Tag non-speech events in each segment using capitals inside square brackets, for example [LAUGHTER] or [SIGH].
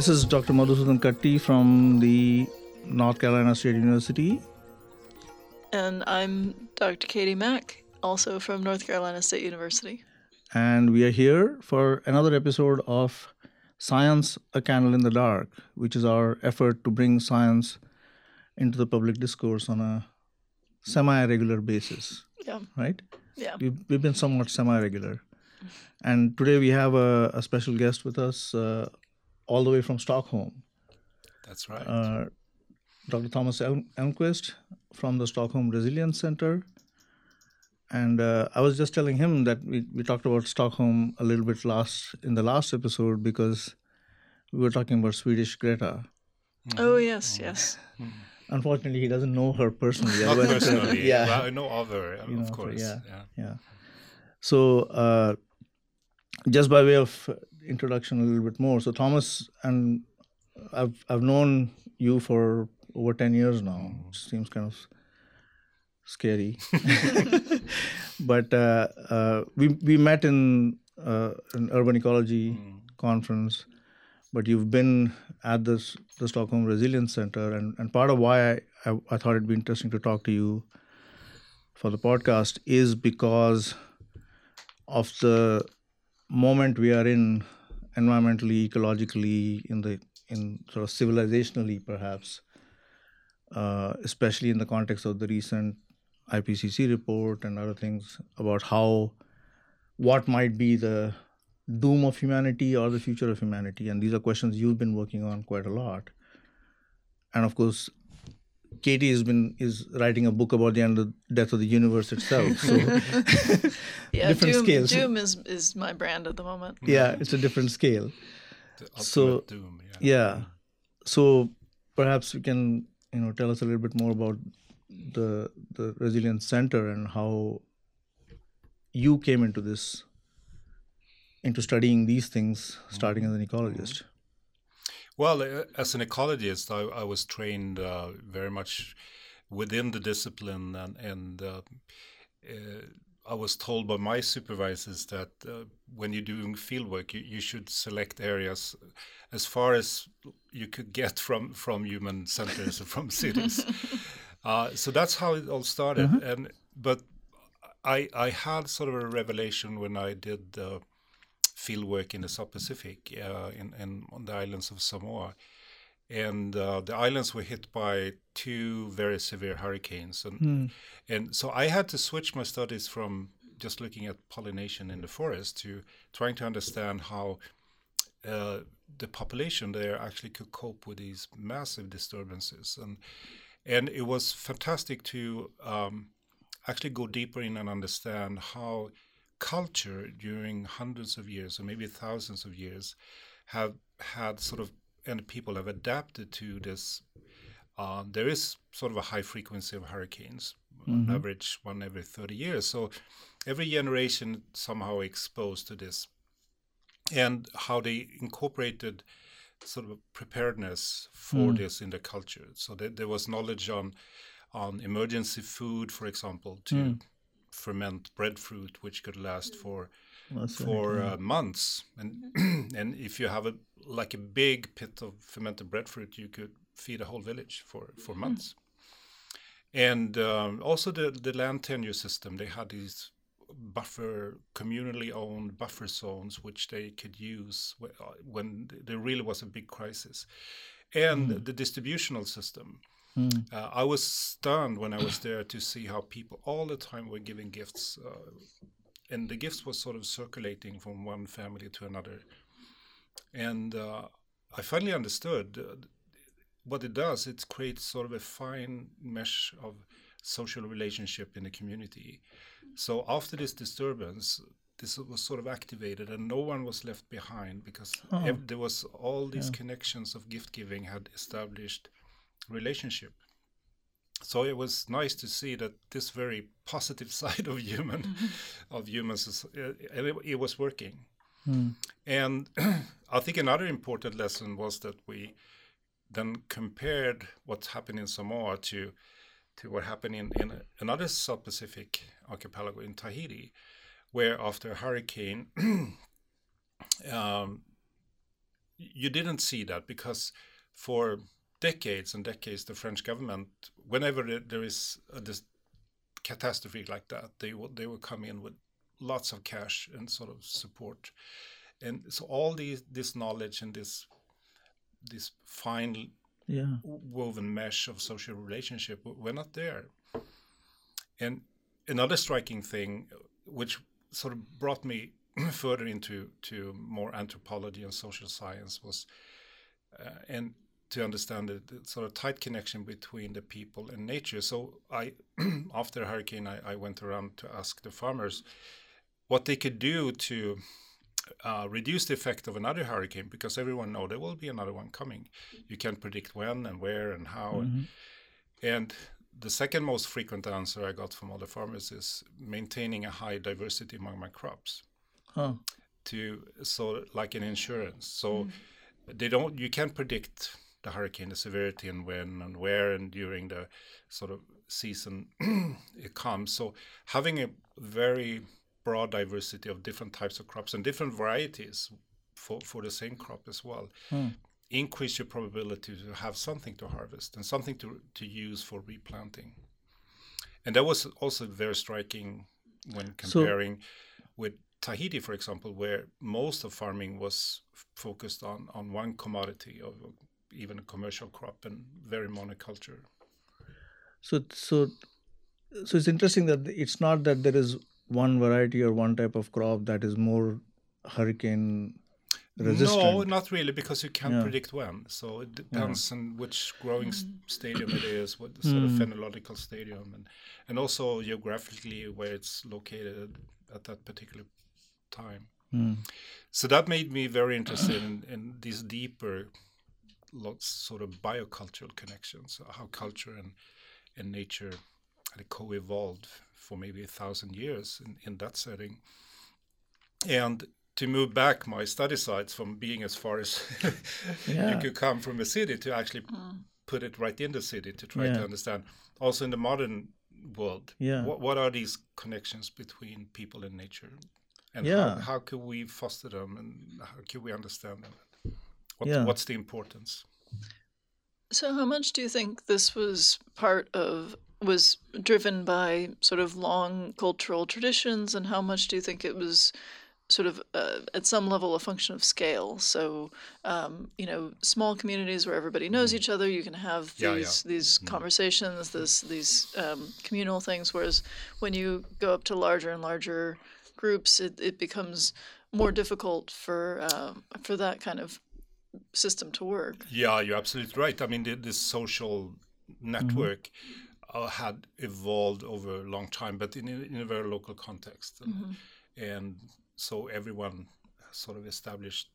This is Dr. Madhusudan Katti from the North Carolina State University. And I'm Dr. Katie Mack, also from North Carolina State University. And we are here for another episode of Science A Candle in the Dark, which is our effort to bring science into the public discourse on a semi regular basis. Yeah. Right? Yeah. We've, we've been somewhat semi regular. And today we have a, a special guest with us, uh, all the way from Stockholm. That's right. Uh, Dr. Thomas El- Elmqvist from the Stockholm Resilience Center. And uh, I was just telling him that we, we talked about Stockholm a little bit last in the last episode because we were talking about Swedish Greta. Oh, yes, yes. Unfortunately, he doesn't know her personally. Not [LAUGHS] but, personally. [LAUGHS] yeah. Well, I know of her, You of of her, course. yeah. yeah. yeah. So, uh, just by way of introduction, a little bit more. So, Thomas and I've I've known you for over ten years now. Which seems kind of scary, [LAUGHS] but uh, uh, we we met in uh, an urban ecology conference. But you've been at this the Stockholm Resilience Center, and, and part of why I, I, I thought it'd be interesting to talk to you for the podcast is because of the moment we are in environmentally ecologically in the in sort of civilizationally perhaps uh, especially in the context of the recent ipcc report and other things about how what might be the doom of humanity or the future of humanity. And these are questions you've been working on quite a lot. And of course Katie has been is writing a book about the end of death of the universe itself. So [LAUGHS] [LAUGHS] Yeah, Different Doom, scales. Doom is, is my brand at the moment. yeah, it's a different scale. The ultimate So, doom. Yeah. Yeah. So perhaps you can you know tell us a little bit more about the the resilience center and how you came into this into studying these things starting as an ecologist. Well, uh, as an ecologist, I, I was trained uh, very much within the discipline, and, and uh, uh, I was told by my supervisors that uh, when you're doing fieldwork, you, you should select areas as far as you could get from from human centers or from cities. [LAUGHS] Uh, so that's how it all started. And but I I had sort of a revelation when I did. Uh, field work in the South Pacific, uh, in, in on the islands of Samoa, and uh, the islands were hit by two very severe hurricanes, and and so I had to switch my studies from just looking at pollination in the forest to trying to understand how uh, the population there actually could cope with these massive disturbances, and and it was fantastic to um, actually go deeper in and understand how culture during hundreds of years or maybe thousands of years have had sort of and people have adapted to this uh, there is sort of a high frequency of hurricanes on average one every 30 years. So every generation somehow exposed to this. And how they incorporated sort of preparedness for mm. this in the culture. So that there was knowledge on on emergency food for example to mm. Ferment breadfruit, which could last for for uh, months. And [CLEARS THROAT] and if you have a like a big pit of fermented breadfruit, you could feed a whole village for for months. And um, also the the land tenure system, they had these buffer communally owned buffer zones which they could use wh- uh, when there really was a big crisis. And the distributional system uh, I was stunned when I was there to see how people all the time were giving gifts, uh, and the gifts was sort of circulating from one family to another. And uh, I finally understood uh, what it does. It creates sort of a fine mesh of social relationship in the community. So after this disturbance, this was sort of activated, and no one was left behind because ev- there was all these connections of gift giving had established relationship. So it was nice to see that this very positive [LAUGHS] side of human, of humans, uh, it, it was working. And [CLEARS THROAT] I think another important lesson was that we then compared what's happened in Samoa to to what happened in, in another South Pacific archipelago in Tahiti, where after a hurricane, [CLEARS THROAT] um, you didn't see that because for decades and decades, the French government, whenever there is a this catastrophe like that, they will they will come in with lots of cash and sort of support, and so all these this knowledge and this this fine yeah. woven mesh of social relationship were not there. And another striking thing, which sort of brought me [CLEARS THROAT] further into to more anthropology and social science, was uh, and to understand the, the, sort of tight connection between the people and nature. So I, [CLEARS THROAT] after hurricane, I, I, went around to ask the farmers what they could do to uh, reduce the effect of another hurricane, because everyone know there will be another one coming. You can't predict when and where and how. Mhm. And the second most frequent answer I got from other farmers is maintaining a high diversity among my crops Huh. to so like an insurance. So they don't you can't predict the hurricane, the severity and when and where and during the sort of season [CLEARS THROAT] it comes. So having a very broad diversity of different types of crops and different varieties for, for the same crop as well Hmm. increase your probability to have something to harvest and something to, to use for replanting. And that was also very striking when So- comparing with Tahiti, for example, where most of farming was f- focused on, on one commodity or even a commercial crop and very monoculture. So so so it's interesting that it's not that there is one variety or one type of crop that is more hurricane resistant. No, not really, because you can't Yeah. predict when. So it depends on which growing stadium it is, what the sort of Mm. phenological stadium, and and also geographically where it's located at that particular time. Hmm. So that made me very interested in, in these deeper, lots sort of biocultural connections, how culture and and nature had co-evolved for maybe a thousand years in, in that setting. And to move back my study sites from being as far as [LAUGHS] you could come from a city to actually hmm. put it right in the city to try to understand. Also in the modern world, Yeah. what, what are these connections between people and nature? And Yeah. how, how could we foster them and how can we understand them? What, Yeah. What's the importance? So, how much do you think this was part of, was driven by sort of long cultural traditions, and how much do you think it was sort of uh, at some level a function of scale? So, um, you know, small communities where everybody knows each other, you can have Mm-hmm. Yeah, yeah. these these conversations, this these um, communal things. Whereas when you go up to larger and larger groups, it, it becomes more difficult for um, for that kind of system to work. Yeah, you're absolutely right. I mean, the, this social network uh, had evolved over a long time, but in, a- in a very local context. And, and so everyone sort of established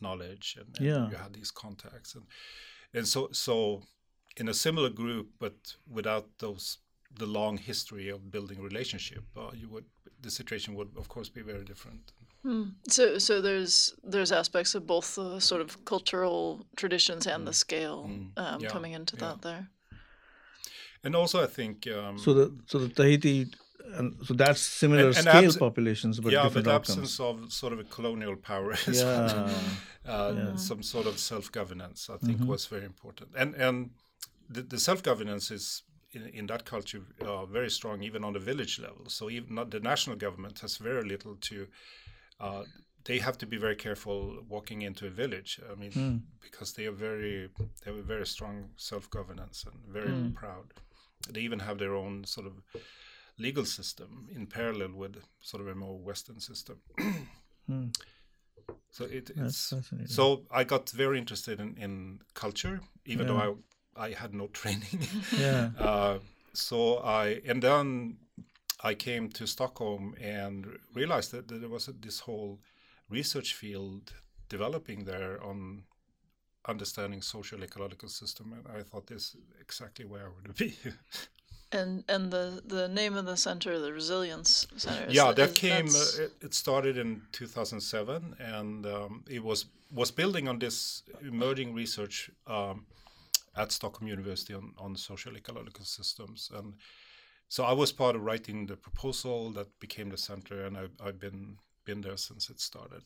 knowledge and, and Yeah. you had these contacts. And, and so, so in a similar group, but without those the long history of building relationship, uh, you would the situation would of course be very different. So, so there's there's aspects of both the sort of cultural traditions and the scale um, Mm. Yeah, coming into yeah. that there. And also, I think um, So the so the Tahiti, and so that's similar And- and scale abs- populations, but yeah, but different the outcomes. absence of sort of a colonial power, [LAUGHS] as Yeah, uh, Yeah. some sort of self-governance, I think, Mhm. was very important. And and the, the self-governance is in, in that culture uh, very strong, even on the village level. So even not the national government has very little to. Uh, they have to be very careful walking into a village. I mean, Hmm. because they are very they have a very strong self-governance and very Mm. proud. They even have their own sort of legal system in parallel with sort of a more Western system. [CLEARS THROAT] Hmm. So it, it's so I got very interested in, in culture, even Yeah. though I I had no [LAUGHS] training. yeah, uh, so I and then I came to Stockholm and realized that, that there was a, this whole research field developing there on understanding social ecological system, and I thought this is exactly where I would be. [LAUGHS] And and the the name of the center, the Resilience Center. yeah, th- that came. Uh, it, it started in 2007, and um, it was was building on this emerging research um, at Stockholm University on, on social ecological systems, and so I was part of writing the proposal that became the center, and I, I've been been there since it started.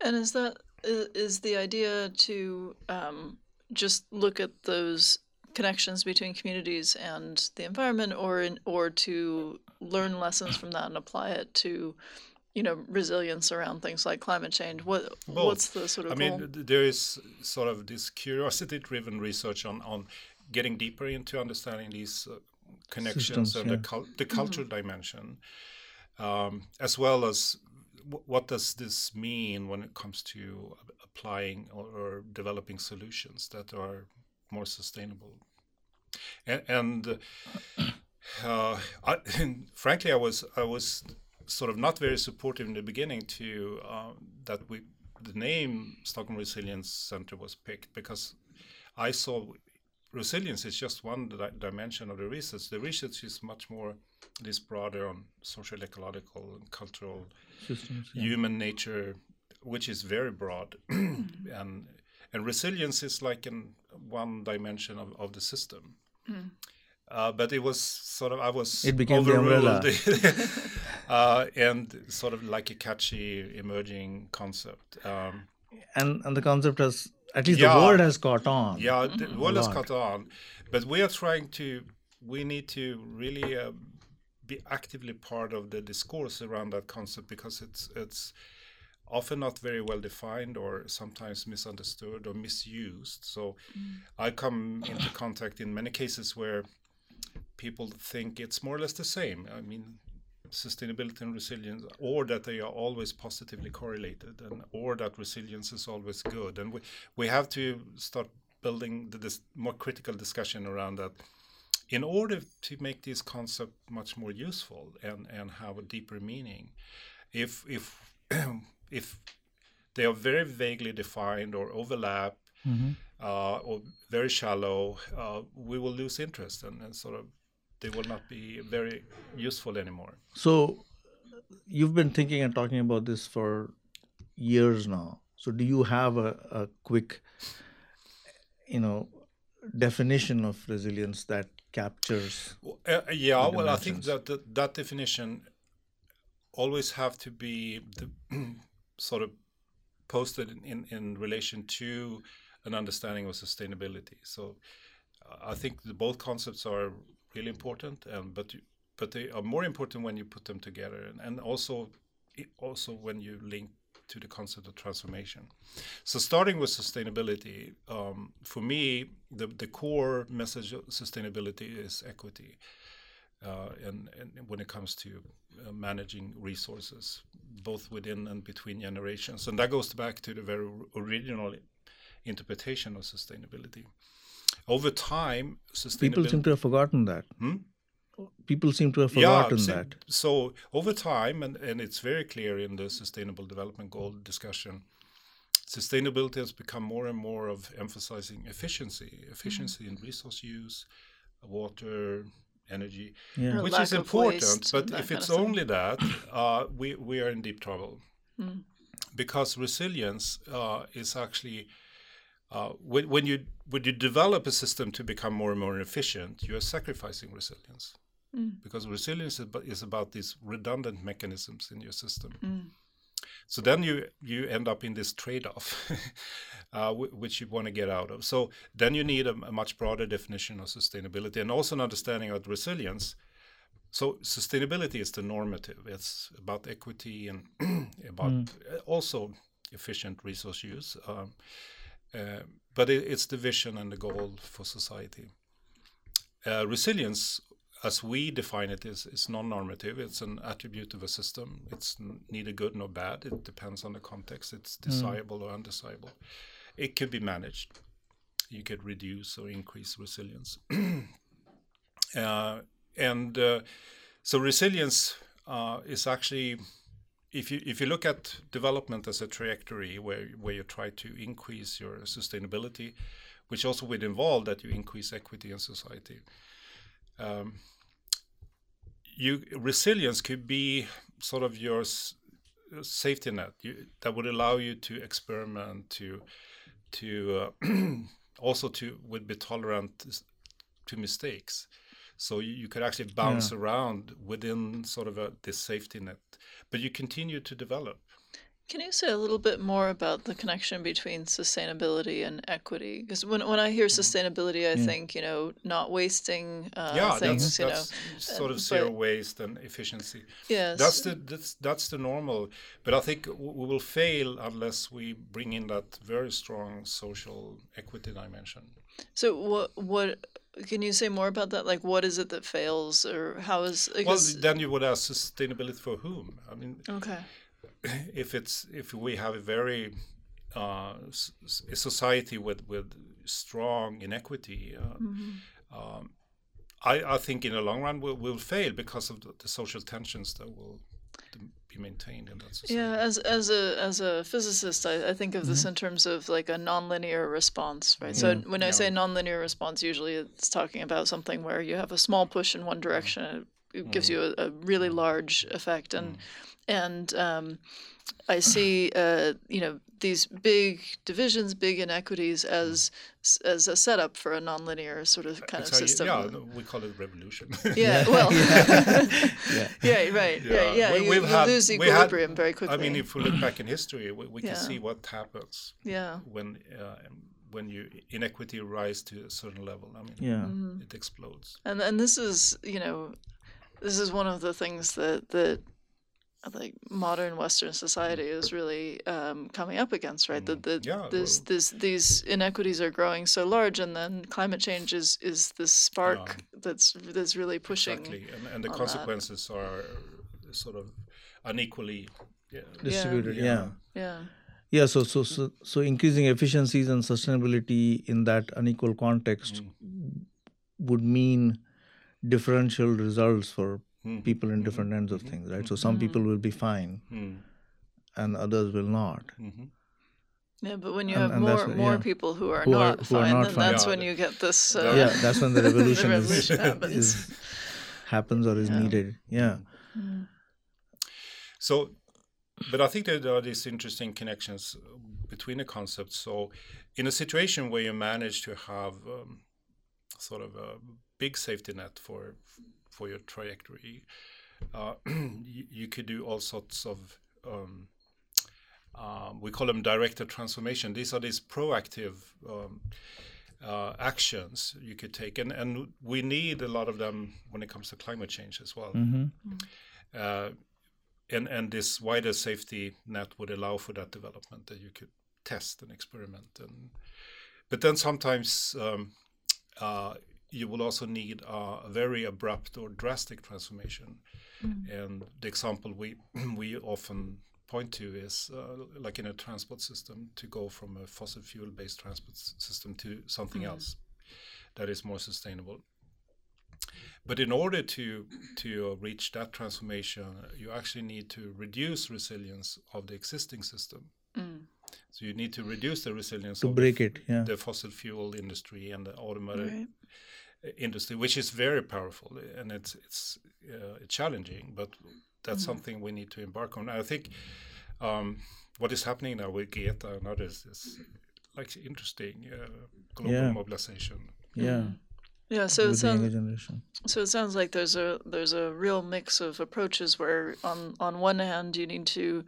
and is that is the idea to um, just look at those connections between communities and the environment, or in, or to learn lessons from that and apply it to, you know, resilience around things like climate change? What Both. what's the sort of I goal? mean, there is sort of this curiosity-driven research on on getting deeper into understanding these uh, connections Systems, and yeah. the cul- the cultural dimension, um, as well as w- what does this mean when it comes to applying or, or developing solutions that are more sustainable. And, and uh, I, frankly, I was I was sort of not very supportive in the beginning to uh, that we the name Stockholm Resilience Center was picked because I saw resilience is just one di- dimension of the research. The research is much more this broader on social, ecological, and cultural, Systems. yeah. human nature, which is very broad, [CLEARS THROAT] and and resilience is like in one dimension of, of the system. Uh, but it was sort of I was It became the umbrella. overruled, [LAUGHS] uh, and sort of like a catchy emerging concept. Um, And and the concept has at least Yeah. the world has caught on. yeah, the world has lot. caught on, but we are trying to. We need to really uh, be actively part of the discourse around that concept because it's it's often not very well defined or sometimes misunderstood or misused. So I come into contact in many cases where people think it's more or less the same. I mean, sustainability and resilience, or that they are always positively correlated, and or that resilience is always good. And we we have to start building the this more critical discussion around that. In order to make this concept much more useful and, and have a deeper meaning, if if [CLEARS THROAT] if they are very vaguely defined or overlap Mhm. uh, or very shallow, uh, we will lose interest and, and sort of they will not be very useful anymore. So you've been thinking and talking about this for years now. So do you have a, a quick, you know, definition of resilience that captures? Uh, yeah, the well, I think that that, that definition always have to be the, [CLEARS THROAT] sort of posted in, in, in relation to an understanding of sustainability. So uh, I think the, both concepts are really important, and but you, but they are more important when you put them together, and, and also also when you link to the concept of transformation. So starting with sustainability, um, for me, the, the core message of sustainability is equity. Uh, and, and when it comes to uh, managing resources, both within and between generations. And that goes back to the very original interpretation of sustainability. Over time, sustainability. People seem to have forgotten that. Hmm? People seem to have forgotten so, that. So over time, and, and it's very clear in the Sustainable Development Goal discussion, sustainability has become more and more of emphasizing efficiency, efficiency in resource use, water, energy, Yeah. Which is important. waste But and that if kind it's of only that, uh, we we are in deep trouble Mm. because resilience uh, is actually uh, when, when you when you develop a system to become more and more efficient, you are sacrificing resilience Mm. because resilience is about, is about these redundant mechanisms in your system. Mm. So then you you end up in this trade-off, [LAUGHS] uh, wh- which you want to get out of. So then you need a, a much broader definition of sustainability and also an understanding of resilience. So sustainability is the normative. It's about equity and [CLEARS THROAT] about uh, also efficient resource use. Um, uh, but it, it's the vision and the goal for society. Uh, resilience, as we define it, is, is non-normative. It's an attribute of a system. It's neither good nor bad. It depends on the context. It's desirable or undesirable. It could be managed. You could reduce or increase resilience. [CLEARS THROAT] uh, and uh, so resilience uh, is actually if you if you look at development as a trajectory where where you try to increase your sustainability, which also would involve that you increase equity in society. Um, you resilience could be sort of your safety net you, that would allow you to experiment to to uh, [CLEARS THROAT] also to would be tolerant to mistakes so you, you could actually bounce around within sort of a this safety net but you continue to develop Can you say a little bit more about the connection between sustainability and equity? Because when, when I hear sustainability, I Yeah. think, you know, not wasting uh, yeah, things, that's, you that's know. sort of but- zero waste and efficiency. Yes. That's the that's that's the normal. But I think we will fail unless we bring in that very strong social equity dimension. So what what can you say more about that? Like what is it that fails or how is it? Well, then you would ask sustainability for whom? I mean, Okay. [CLEARS THROAT] if it's if we have a very uh, a society with with strong inequity, uh, Mhm. um, I, I think in the long run we'll, we'll fail because of the, the social tensions that will be maintained in that society. Yeah, as as a as a physicist, I, I think of this in terms of like a nonlinear response, right? So when I say nonlinear response, usually it's talking about something where you have a small push in one direction, it, it gives you a, a really large effect, and and um, I see uh, you know these big divisions, big inequities as as a setup for a nonlinear sort of kind It's of how you- system. yeah, we call it revolution. Yeah, [LAUGHS] well, [LAUGHS] [LAUGHS] Yeah. yeah, right, Yeah, right, yeah. we- you, we've you had- lose we had- equilibrium very quickly. I mean, if we look back in history, we, we can Yeah. see what happens yeah, when uh, when you inequity rise to a certain level. I mean, Yeah. Mm-hmm. it explodes. and and this is you know, this is one of the things that that like modern Western society is really um, coming up against, right? That the, Yeah, this well- this these inequities are growing so large, and then climate change is is this spark that's that's really pushing. Exactly, and, and the on that. consequences are sort of unequally. Yeah, Distributed. Yeah. Yeah. Yeah. Yeah. So so so so increasing efficiencies and sustainability in that unequal context would mean differential results for Mhm. people in different ends of things, right? So some people will be fine Mm. and others will not. Mhm. Yeah, but when you And- have and more more yeah. people who are Who are- not who are fine, not then fine. that's Yeah, when you get this. Uh, yeah, that's when the [LAUGHS] revolution, revolution is, [LAUGHS] happens. is happens or is Yeah. needed. Yeah. So, but I think there are these interesting connections uh, between the concepts. So, in a situation where you manage to have um, sort of a big safety net for for your trajectory, uh, [CLEARS THROAT] you, you could do all sorts of um, um, we call them directed transformation. These are these proactive um, uh, actions you could take, and and we need a lot of them when it comes to climate change as well. hmm Uh, and and this wider safety net would allow for that development that you could test and experiment and but then sometimes um, uh, you will also need a very abrupt or drastic transformation and the example we [CLEARS THROAT] we often point to is uh, like in a transport system to go from a fossil fuel based transport s- system to something else that is more sustainable but in order to to reach that transformation, you actually need to reduce resilience of the existing system. Mm. So you need to reduce the resilience To of break the, it. Yeah. the fossil fuel industry and the automotive Right. Industry, which is very powerful and it's it's uh, challenging, but that's something we need to embark on. I think um, what is happening now with Greta and others is like interesting uh, global Yeah. mobilization. Yeah. Yeah, so it With the younger sounds so it sounds like there's a there's a real mix of approaches where on on one hand you need to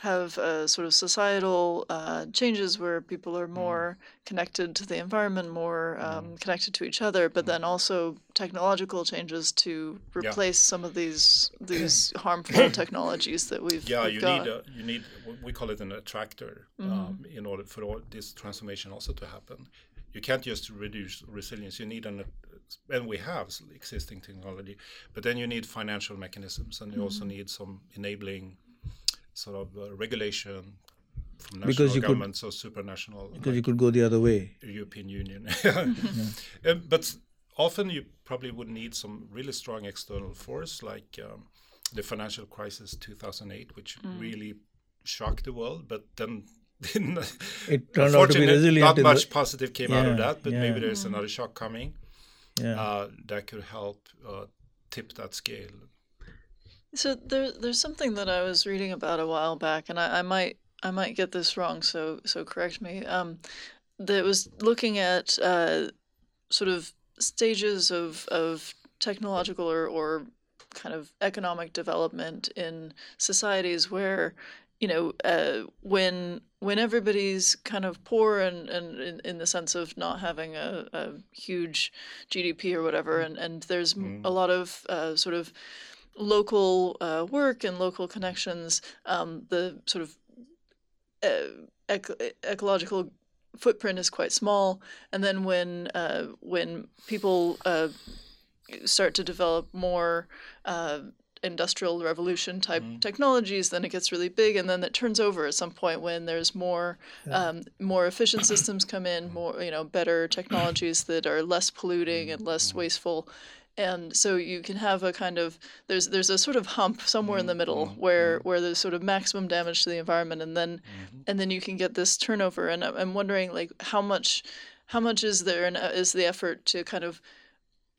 have uh, sort of societal uh, changes where people are more connected to the environment, more um, connected to each other, but then also technological changes to replace some of these [CLEARS THROAT] these harmful technologies that we've Yeah, we've you got. need a, you need we call it an attractor um, in order for all this transformation also to happen. You can't just reduce resilience. You need an and we have existing technology, but then you need financial mechanisms, and you also need some enabling sort of uh, regulation from national Because you could- governments or supranational Because you could go the other way. European Union. [LAUGHS] Um, but often you probably would need some really strong external force, like um, the financial crisis 2008, which really shocked the world. But then, [LAUGHS] It turned out to be unfortunately, resilient. not much the, positive came out of that. But yeah. maybe there's another shock coming yeah. uh, that could help uh, tip that scale. So there, there's something that I was reading about a while back, and I, I might, I might get this wrong. So, so correct me. Um, that was looking at uh, sort of stages of of technological or or kind of economic development in societies where you know, uh, when when everybody's kind of poor and, and in, in the sense of not having a, a huge GDP or whatever, and, and there's mm. a lot of uh, sort of local uh, work and local connections, um, the sort of uh, ec- ecological footprint is quite small. And then when uh, when people uh, start to develop more uh, industrial revolution type mm. technologies, then it gets really big, and then it turns over at some point when there's more yeah. um, more efficient systems come in, more you know better technologies that are less polluting and less mm. wasteful. And so you can have a kind of there's there's a sort of hump somewhere in the middle mm-hmm. where mm-hmm. where there's sort of maximum damage to the environment, and then mm-hmm. and then you can get this turnover. And I'm wondering like how much how much is there and is the effort to kind of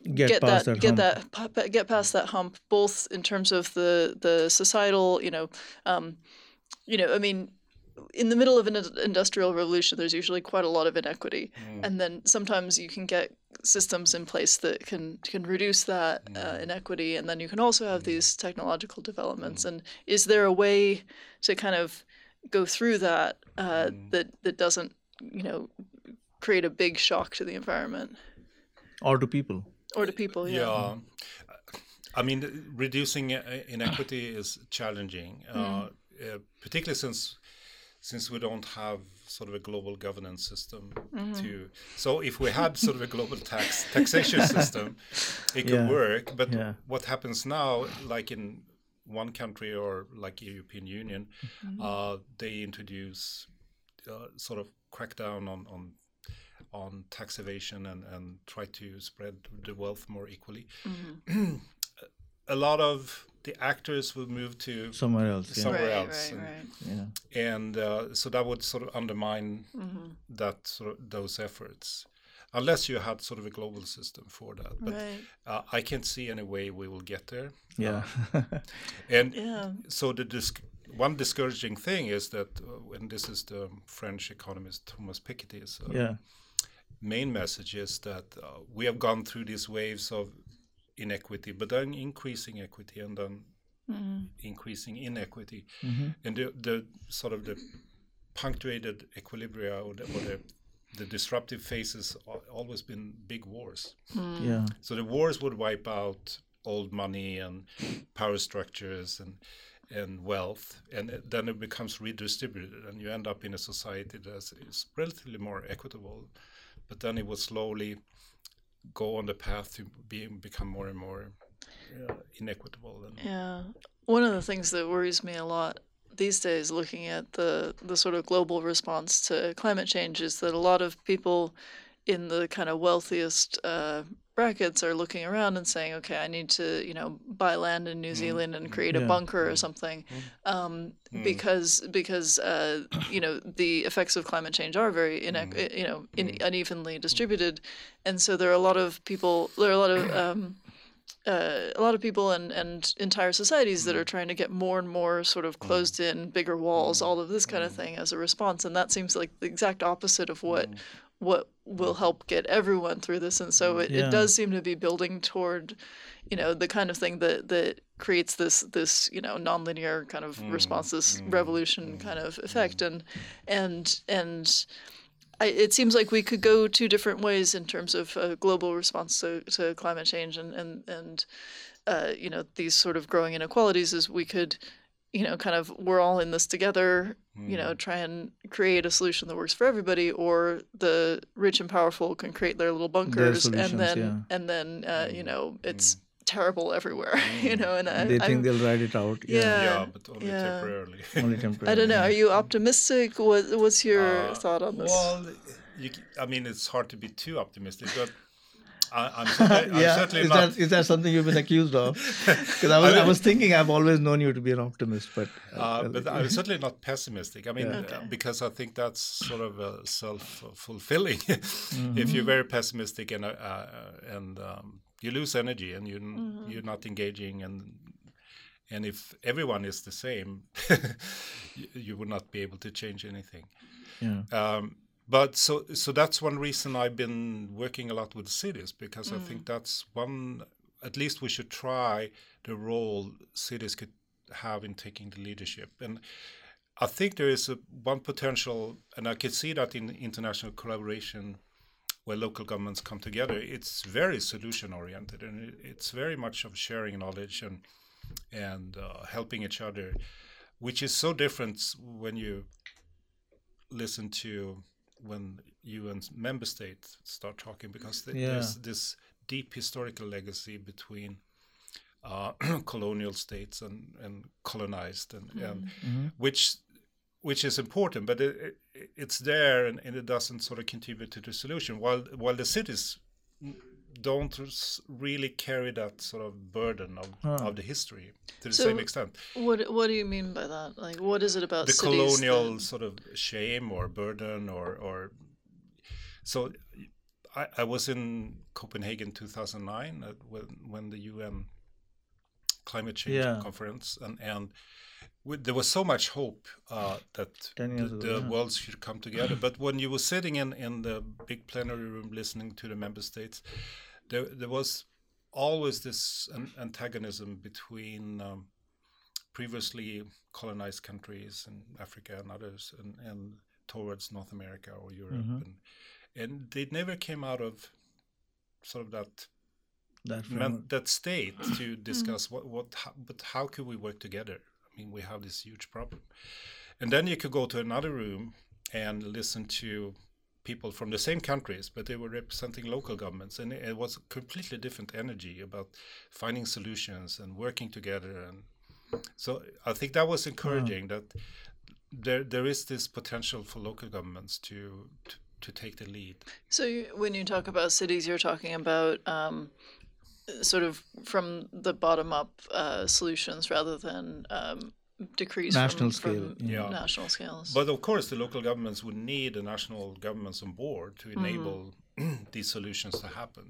get, get that, that get that get past that hump both in terms of the the societal you know um, you know i mean in the middle of an industrial revolution there's usually quite a lot of inequity mm. and then sometimes you can get systems in place that can can reduce that uh, mm. uh, inequity and then you can also have mm. these technological developments mm. and is there a way to kind of go through that uh, mm. that that doesn't you know create a big shock to the environment or to people or to people. Yeah. yeah. I mean, reducing inequity is challenging, mm. uh, uh, particularly since since we don't have sort of a global governance system mm-hmm. to so if we had sort of a global tax taxation system it could yeah. work but yeah. what happens now like in one country or like european union mm-hmm. uh, they introduce uh, sort of crackdown on on on tax evasion and, and try to spread the wealth more equally. Mm-hmm. [CLEARS THROAT] a lot of the actors will move to somewhere else. Yeah. Somewhere right, else, right, and, right. Yeah. and uh, so that would sort of undermine mm-hmm. that sort of those efforts, unless you had sort of a global system for that. But uh, I can't see any way we will get there. Yeah, uh, [LAUGHS] and yeah. so the disc- one discouraging thing is that, uh, and this is the French economist Thomas Piketty's uh, yeah main message is that uh, we have gone through these waves of inequity, but then increasing equity and then mm-hmm. increasing inequity, mm-hmm. and the, the sort of the punctuated equilibria or the, or the the disruptive phases always been big wars. Mm. Yeah. So the wars would wipe out old money and power structures and and wealth, and then it becomes redistributed, and you end up in a society that is relatively more equitable but then it will slowly go on the path to being become more and more uh, inequitable. And yeah, one of the things that worries me a lot these days, looking at the the sort of global response to climate change, is that a lot of people in the kind of wealthiest uh, brackets are looking around and saying, okay, I need to, you know, buy land in New mm. Zealand and create yeah. a bunker or something, mm. um, mm. because because uh, you know the effects of climate change are very ine- you know in, unevenly distributed, and so there are a lot of people, there are a lot of um, uh, a lot of people and, and entire societies that are trying to get more and more sort of closed in, bigger walls, all of this kind of thing as a response. And that seems like the exact opposite of what what will help get everyone through this and so it, yeah. it does seem to be building toward you know the kind of thing that that creates this this you know nonlinear kind of mm. response this mm. revolution mm. kind of effect mm. and and and I, it seems like we could go two different ways in terms of a global response to, to climate change and and and uh, you know these sort of growing inequalities is we could you know, kind of we're all in this together, mm. you know, mm. try and create a solution that works for everybody, or the rich and powerful can create their little bunkers, and then yeah. and then uh, you mm. know it's. Mm. terrible everywhere [LAUGHS] you know and I, they think I'm, they'll ride it out yeah yeah, yeah but only yeah. temporarily [LAUGHS] only temporarily [LAUGHS] i don't know are you optimistic what, what's your uh, thought on this well you, i mean it's hard to be too optimistic but I, am certainly, [LAUGHS] yeah, I'm certainly is not. That, is that something you've been accused of? [LAUGHS] Because I was, I, mean, I, was thinking I've always known you to be an optimist, but uh, uh, but I'm certainly not pessimistic. I mean, yeah. okay. uh, because I think that's sort of uh, self-fulfilling. [LAUGHS] mm-hmm. If you're very pessimistic and uh, uh, and um, you lose energy and you mm-hmm. you're not engaging and and if everyone is the same, you, you, would not be able to change anything. Yeah. Um, but so so that's one reason I've been working a lot with cities because mm. I think mm. that's one at least we should try the role cities could have in taking the leadership and I think there is a, one potential, and I can see that in international collaboration where local governments come together. It's very solution oriented, and it, it's very much of sharing knowledge and and uh, helping each other, which is so different when you listen to when UN member states start talking because th- Yeah. there's this deep historical legacy between uh, [CLEARS THROAT] colonial states and, and colonized and, and Mhm. which which is important but it, it, it's there and, and it doesn't sort of contribute to the solution while while the cities don't really carry that sort of burden of, Huh. of the history to the So same extent What What do you mean by that? Like, what is it about the colonial that- sort of shame or burden or or so I, I was in Copenhagen 2009 uh, when when the UN climate change Yeah. conference and and with, there was so much hope uh, that the, years ago, the yeah. world should come together. but when you were sitting in, in the big plenary room listening to the member states, there there was always this an antagonism between um, previously colonized countries in Africa and others, and, and towards North America or Europe, Mhm. and and they never came out of sort of that That men- framework. that state [CLEARS THROAT] to discuss what what how, but how could we work together i mean we have this huge problem and then you could go to another room and listen to people from the same countries but they were representing local governments and it, it was a completely different energy about finding solutions and working together and so i think that was encouraging that there there is this potential for local governments to to, to take the lead. So you, when you talk about cities, you're talking about um, sort of from the bottom up uh, solutions rather than um, decrees National from, scale, from yeah. national scales. But of course, the local governments would need the national governments on board to enable [CLEARS THROAT] these solutions to happen.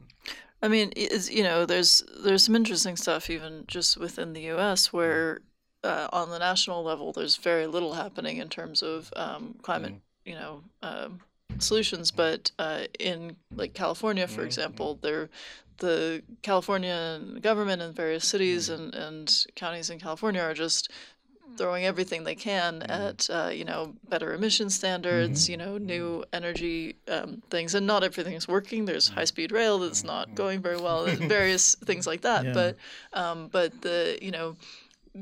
I mean, is you know, there's there's some interesting stuff even just within the U.S. where uh, on the national level, there's very little happening in terms of um, climate, you know, um, solutions. But uh, in like California, for example, there the California government and various cities and, and counties in California are just throwing everything they can at uh, you know better emission standards, you know new energy um, things, and not everything's working. There's high speed rail that's not going very well, and [LAUGHS] various things like that. Yeah. But um, but the you know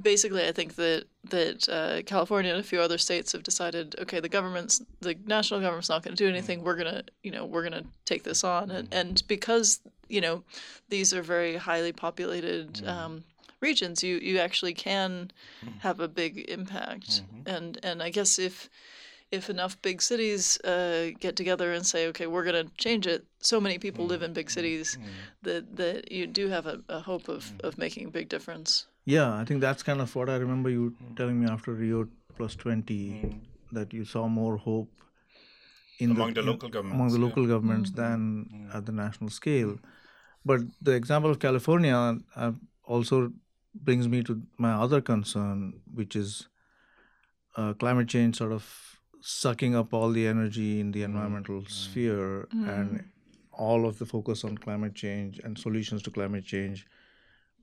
basically I think that that uh, California and a few other states have decided okay the government's the national government's not going to do anything. We're gonna you know we're gonna take this on, and and because you know these are very highly populated. Um, regions you you actually can hmm. have a big impact. Mm-hmm. And and i guess if if enough big cities uh, get together and say okay we're going to change it so many people live in big mm-hmm. Mm-hmm. cities that that you do have a, a hope of of making a big difference. Yeah, I think that's kind of what I remember you telling me after Rio plus 20 that you saw more hope in Among the in- local among governments, the yeah. local governments than at the national scale. But the example of California uh, also brings me to my other concern, which is uh, climate change sort of sucking up all the energy in the environmental sphere and all of the focus on climate change and solutions to climate change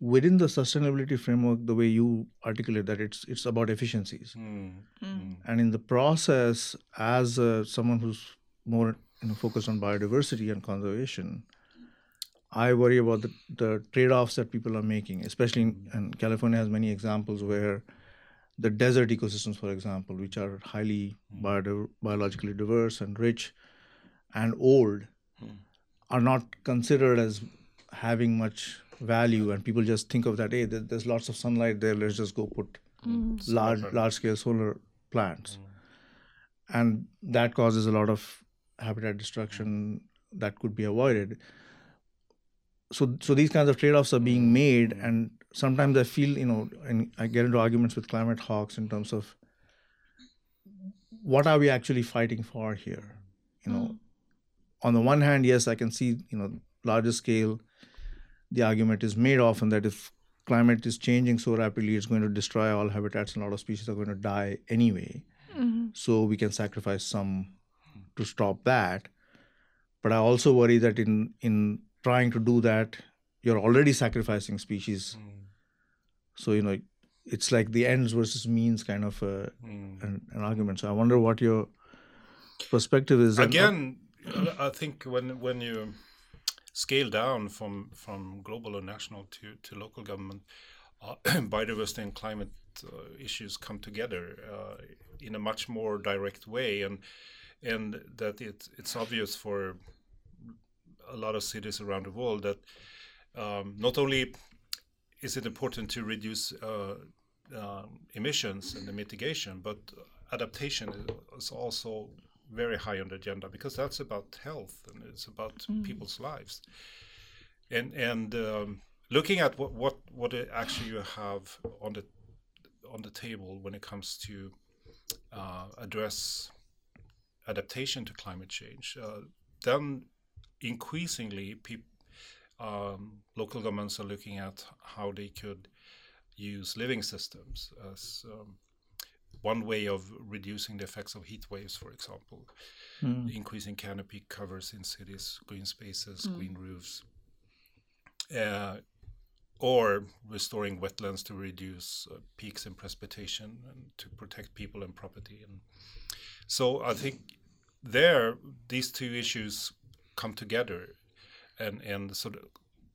within the sustainability framework the way you articulate that it's it's about efficiencies. Mm. and in the process as uh, someone who's more you know, focused on biodiversity and conservation i worry about the, the trade-offs that people are making especially in, and california has many examples where the desert ecosystems for example which are highly hmm. bio- biologically diverse and rich and old hmm. are not considered as having much value and people just think of that hey there- there's lots of sunlight there let's just go put hmm. large large scale solar plants. And that causes a lot of habitat destruction that could be avoided so so these kinds of trade-offs are being made and sometimes i feel you know and i get into arguments with climate hawks in terms of what are we actually fighting for here? You know mm. on the one hand yes i can see you know larger scale the argument is made often that if climate is changing so rapidly it's going to destroy all habitats and a lot of species are going to die anyway. Mm-hmm. So we can sacrifice some to stop that. But i also worry that in in trying to do that you're already sacrificing species so you know it's like the ends versus means kind of a, Mm. an, an argument. So I wonder what your perspective is. And- Again, I think when when you scale down from from global or national to to local government, uh, [CLEARS THROAT] biodiversity and climate uh, issues come together uh, in a much more direct way, and and that it it's obvious for a lot of cities around the world that um, not only is it important to reduce uh, um, emissions and the mitigation, but adaptation is- also very high on the agenda because that's about health and it's about people's lives. And and um, looking at what what what actually you have on the on the table when it comes to uh, address adaptation to climate change, uh, then increasingly peop- um, local governments are looking at how they could use living systems as um, one way of reducing the effects of heat waves, for example, Mm. increasing canopy covers in cities, green spaces, green roofs, uh, or restoring wetlands to reduce uh, peaks in precipitation and to protect people and property. And so I think there these two issues come together, and and sort of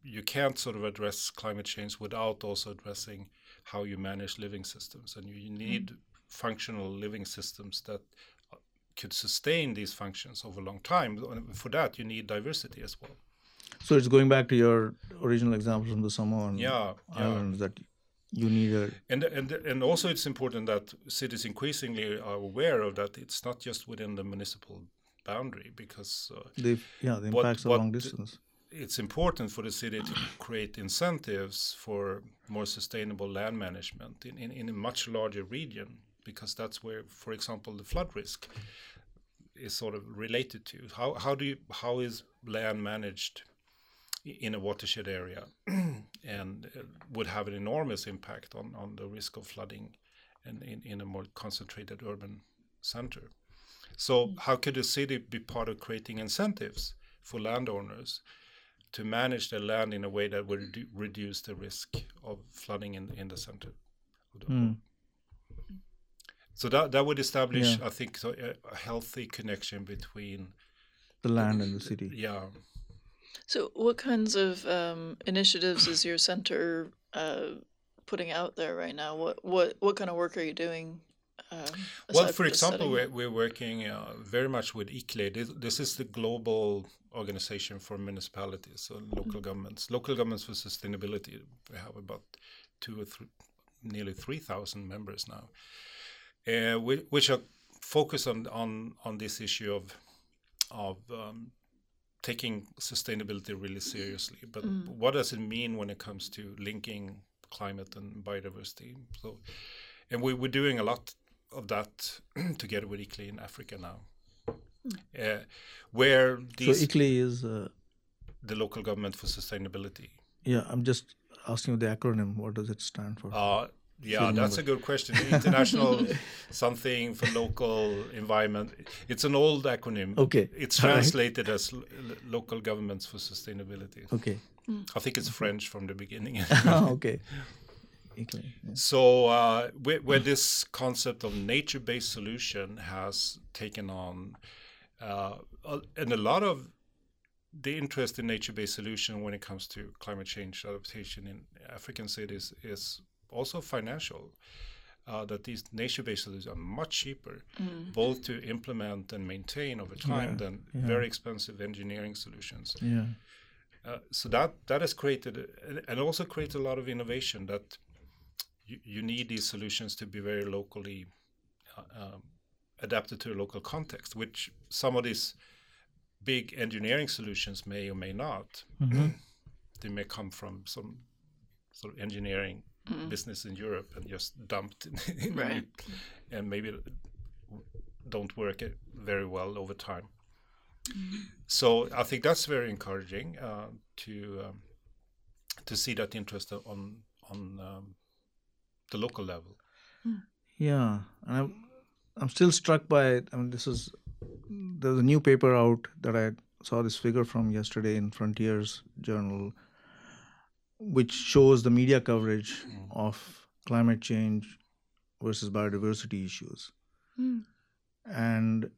you can't sort of address climate change without also addressing how you manage living systems, and you, you need functional living systems that uh, could sustain these functions over a long time. And for that, you need diversity as well. So it's going back to your original example from the Samoan Yeah, yeah. that you need a And and and also it's important that cities increasingly are aware of that. It's not just within the municipal boundary because uh, the yeah the impacts what long distance. it's important for the city to create incentives for more sustainable land management in, in, in a much larger region because that's where, for example, the flood risk is sort of related to. How how do you how is land managed in a watershed area [CLEARS THROAT] and uh, would have an enormous impact on, on the risk of flooding and in, in a more concentrated urban center. So how could a city be part of creating incentives for landowners to manage their land in a way that would redu- reduce the risk of flooding in, in the center? Of the Hmm. So that that would establish, Yeah. I think, so a, a healthy connection between The land and the city. yeah. So, what kinds of um, initiatives is your center uh, putting out there right now? What what what kind of work are you doing? Um, Well, for example, we're, we're working uh, very much with ICLEI. This, this is the global organization for municipalities and local governments. Local governments for sustainability. We have about two or three, nearly three thousand members now, uh, whi- which are focused on on on this issue of of um, taking sustainability really seriously. But what does it mean when it comes to linking climate and biodiversity? So, and we, we're doing a lot of that [CLEARS THROAT] together with ICLEI in Africa now, uh, where So these ICLEI is uh, the local government for sustainability. yeah. I'm just asking you the acronym. What does it stand for? Uh, yeah, Same that's a good question. [LAUGHS] International something for local environment. It's an old acronym. Okay. It's All right. translated as lo- local governments for sustainability. Okay. I think it's French from the beginning. [LAUGHS] okay. [LAUGHS] Yeah. So, uh, where, where this concept of nature-based solution has taken on, uh, and a lot of the interest in nature-based solution when it comes to climate change adaptation in African cities is also financial. Uh, that these nature-based solutions are much cheaper, both to implement and maintain over time Yeah, than yeah. very expensive engineering solutions. Yeah. Uh, so that that has created and also created a lot of innovation that you, you need these solutions to be very locally uh, um, adapted to a local context which some of these big engineering solutions may or may not Mhm. they may come from some sort of engineering business in Europe and just dumped in, [LAUGHS] in Right. and maybe don't work very well over time. So I think that's very encouraging uh, to um, to see that interest on on um, the local level. Hmm. Yeah, and I'm I'm still struck by. I mean, this is there's a new paper out that I saw this figure from yesterday in Frontiers Journal, which shows the media coverage hmm. of climate change versus biodiversity issues. Mm. And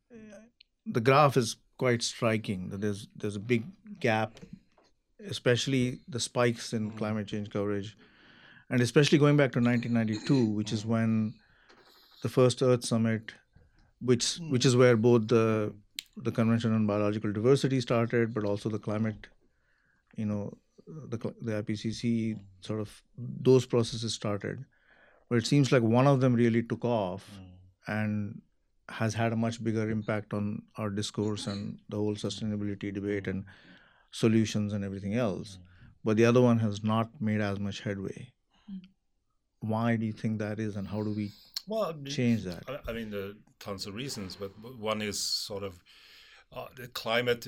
the graph is quite striking that there's there's a big gap, especially the spikes in hmm. climate change coverage, and especially going back to 1992, which is when the first Earth Summit, which hmm. which is where both the the Convention on Biological Diversity started, but also the climate, you know, the the IPCC sort of those processes started. But it seems like one of them really took off, hmm. and has had a much bigger impact on our discourse and the whole sustainability debate and solutions and everything else. Hmm. But the other one has not made as much headway. Why do you think that is, and how do we Well, change that? I, I mean, there are tons of reasons, but one is sort of uh, the climate.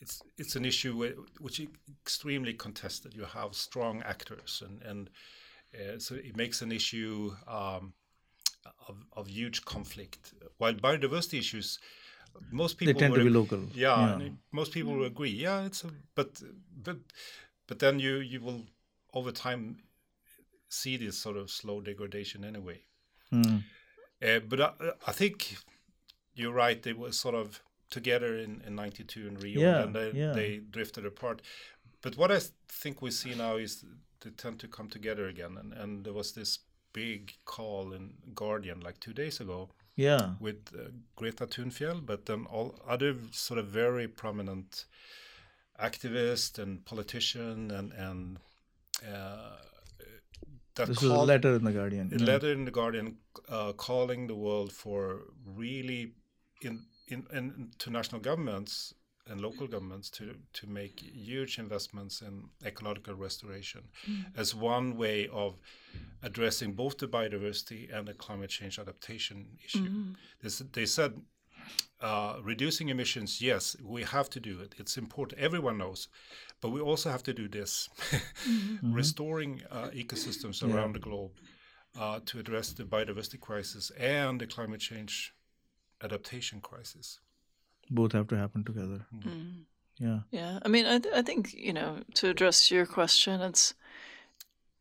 It's it's an issue which is extremely contested. You have strong actors, and and uh, so it makes an issue um, of of huge conflict. While biodiversity issues, most They people tend to be local. Yeah, and it- most people Mm. will agree. Yeah, it's a but but but then you you will over time see this sort of slow degradation anyway. Mm. Uh, but I, I think you're right. They were sort of together in, in 92 in Rio, Yeah, and they, yeah. they drifted apart. But what I think we see now is they tend to come together again. And, and there was this big call in Guardian like two days ago Yeah. with uh, Greta Thunberg, but then all other sort of very prominent activist and politician and and uh, that This was a letter in the Guardian. a letter in the Guardian uh, calling the world for really in, in, in to national governments and local governments to to make huge investments in ecological restoration as one way of addressing both the biodiversity and the climate change adaptation issue. This, they said uh, reducing emissions, yes, we have to do it. It's important. Everyone knows, but we also have to do this, [LAUGHS] restoring uh, ecosystems around the globe uh, to address the biodiversity crisis and the climate change adaptation crisis. Both have to happen together. Mm. Yeah. Yeah, I mean, I, th- I think you know to address your question, it's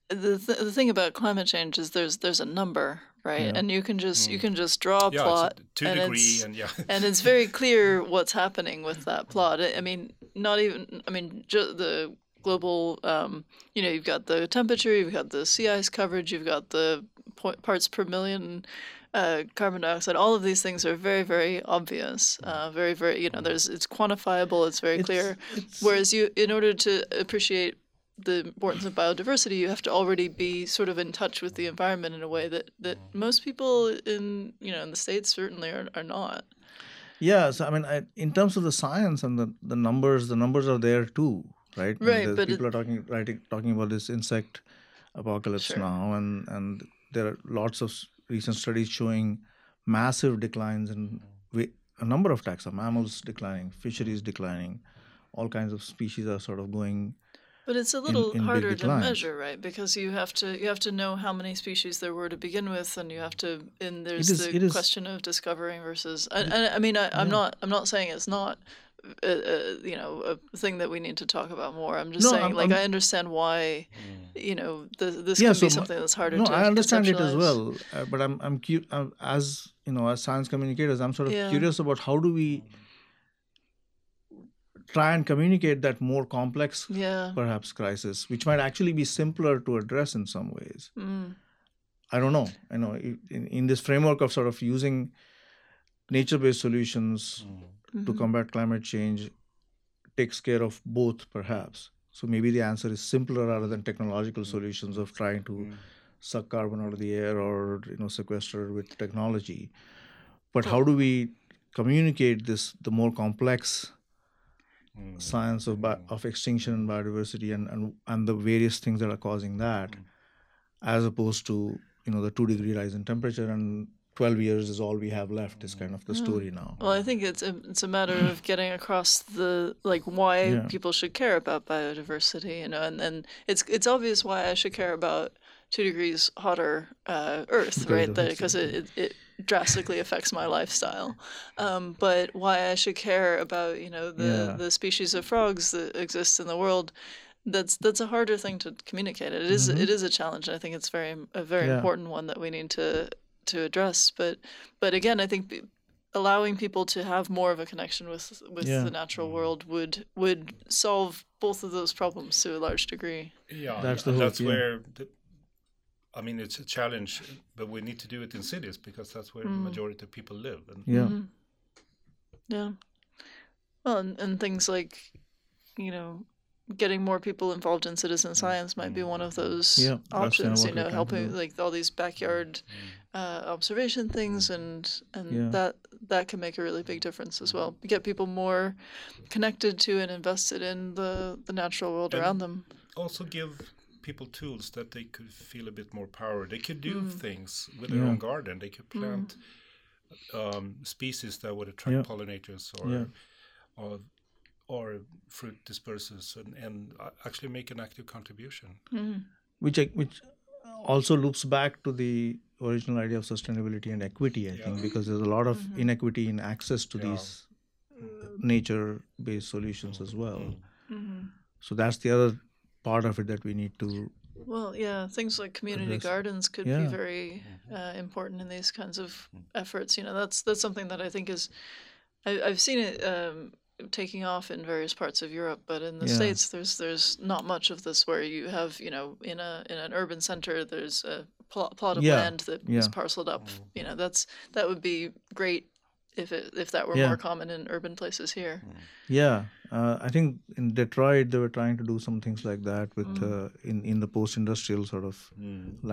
the th- the thing about climate change is there's there's a number, right? Yeah. And you can just you can just draw a Yeah, plot, a two and degree, it's and yeah, [LAUGHS] and it's very [LAUGHS] clear what's happening with that plot. I I mean, not even. I mean, ju- the global. Um, you know, you've got the temperature, you've got the sea ice coverage, you've got the parts per million uh, carbon dioxide. All of these things are very, very obvious. Uh, very, very. You know, there's it's quantifiable. It's very It's- clear. it's- Whereas you, in order to appreciate the importance of biodiversity, you have to already be sort of in touch with the environment in a way that, that most people in you know in the states certainly are, are not. Yeah, so I mean, I, in terms of the science and the, the numbers, the numbers are there too, right? Right, but it- people are talking writing talking about this insect apocalypse Sure. now, and and there are lots of recent studies showing massive declines in a number of taxa, mammals declining, fisheries declining, all kinds of species are sort of going. But it's a little in big harder to declines. measure, right? Because you have to you have to know how many species there were to begin with, and you have to and there's is- the it is- question of discovering versus. And, and I mean, I, I'm not I'm not saying it's not. A, a, you know, a thing that we need to talk about more. I'm just No, saying, I'm- like, I'm- I understand why, you know, this, this Yeah, can so be something that's harder No, to. I understand it as well, uh, but I'm I'm cu- uh, as you know, as science communicators, I'm sort of Yeah. curious about how do we try and communicate that more complex Yeah. perhaps crisis, which might actually be simpler to address in some ways. Mm. I don't know. You know, in, in this framework of sort of using nature-based solutions Mm-hmm. to combat climate change takes care of both, perhaps. So maybe the answer is simpler rather than technological solutions of trying to suck carbon out of the air or you know sequester with technology. But how do we communicate this the more complex Hmm. science of bi- hmm. of extinction and biodiversity and, and and the various things that are causing that, hmm. as opposed to you know the two degree rise in temperature and 12 years is all we have left is kind of the story now. Well, I think it's a, it's a matter of [CLEARS THROAT] getting across the like why Yeah. people should care about biodiversity, you know, and, then it's it's obvious why I should care about two degrees hotter uh, Earth, Because right? of That this, because it, it, it drastically affects my lifestyle. Um, but why I should care about you know the Yeah. the species of frogs that exist in the world. that's that's a harder thing to communicate. It is- it is a challenge. I think it's very a very Yeah. important one that we need to to address. But but again, I think be- allowing people to have more of a connection with with Yeah. the natural world would would solve both of those problems to a large degree. Yeah, That's the and hope, that's where. The, I mean, it's a challenge, but we need to do it in cities because that's where the majority of people live. And Yeah. Mm-hmm. Yeah. Well, and, and things like, you know, getting more people involved in citizen science might be one of those Yeah, that's kinda options. You know, helping do. like all these backyard uh, observation things, and and Yeah. that that can make a really big difference as well. Get people more connected to and invested in the the natural world And- around them. also give people tools that they could feel a bit more power. They could do Mm. things with their Yeah. own garden. They could plant um, species that would attract Yeah. pollinators or, Yeah. or or fruit dispersers and, and uh, actually make an active contribution. which I- which also loops back to the original idea of sustainability and equity i think because there's a lot of Mm-hmm. inequity in access to Yeah. these nature based solutions as well Mm-hmm. so that's the other part of it that we need to Well, yeah, things like community Address- gardens could Yeah. be very uh, important in these kinds of efforts. You know, that's that's something that I think is, I, I've seen it um, taking off in various parts of Europe, but in the Yeah. states, there's there's not much of this where you have you know in a in an urban center there's a plot, plot of Yeah, land that is yeah. parceled up. You know, that's that would be great if it if that were Yeah. more common in urban places here. yeah uh, i think in detroit they were trying to do some things like that with Mm. uh, in in the post industrial sort of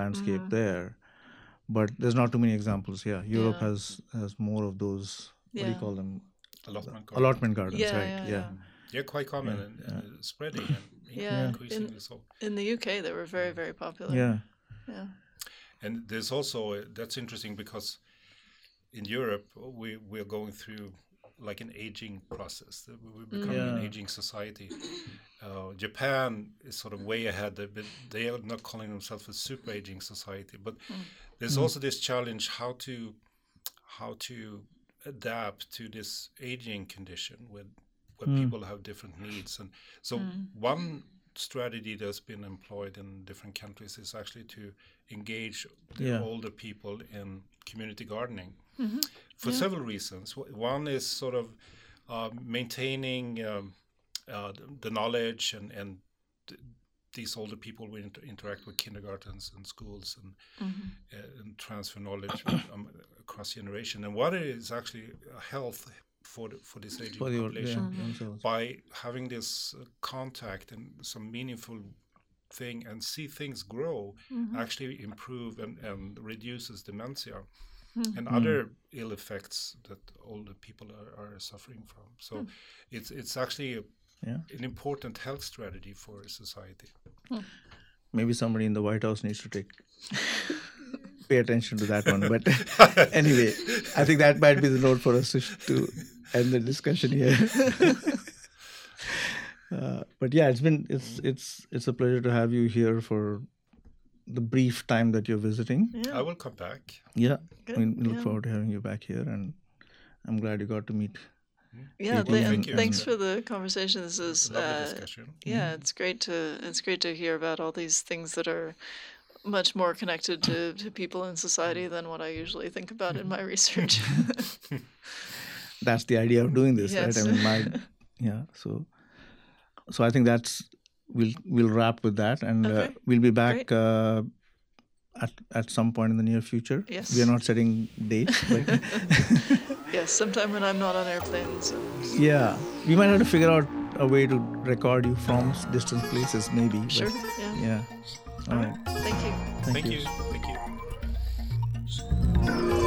landscape Mm-hmm. there but there's not too many examples yeah europe Yeah. has has more of those what do you call them Allotment garden. allotment gardens Yeah, right yeah, yeah, yeah. Yeah, quite common and, and spreading and [LAUGHS] Yeah. increasingly so. In the UK, they were very very popular. yeah. yeah. And there's also uh, that's interesting because in Europe we we're going through like an aging process. Uh, We're becoming an aging society. Uh, Japan is sort of way ahead, but they are not calling themselves a super aging society. But there's also this challenge how to how to adapt to this aging condition with where people have different needs. And so one strategy that's been employed in different countries is actually to engage the Yeah. older people in community gardening for several reasons. One is sort of uh, maintaining um, uh, the- the knowledge and, and th- these older people will inter- interact with kindergartens and schools and, uh, and transfer knowledge um, across generation. And what it is actually uh, health for the, for this aging for the yeah, population themselves. by having this uh, contact and some meaningful thing and see things grow mm-hmm. actually improve and, and reduces dementia mm-hmm. and mm. other ill effects that older people are, are suffering from. So hmm. it's it's actually a, Yeah. an important health strategy for a society hmm. Maybe somebody in the White House needs to take [LAUGHS] pay attention to that one. But [LAUGHS] anyway, I think that might be the note for us to, to end the discussion here. [LAUGHS] uh, but yeah, it's been it's it's it's a pleasure to have you here for the brief time that you're visiting. Yeah. i will come back Yeah, Good, we we look yeah. forward to having you back here, and I'm glad you got to meet. Yeah, Thank th- you. and Thank you. thanks for the conversation. This is lovely uh, discussion yeah, it's great to it's great to hear about all these things that are much more connected to, [LAUGHS] to people in society than what I usually think about in my [LAUGHS] research. [LAUGHS] That's the idea of doing this, Yes. right? I mean, my yeah. So, so I think that's we'll we'll wrap with that, and uh, we'll be back uh, at at some point in the near future. Yes. we are not setting dates, but yes, sometime when I'm not on airplanes. And, yeah, we might have to figure out a way to record you from distant places, maybe. but sure. Yeah. yeah. All right. Thank you. Thank, Thank you. you. Thank you.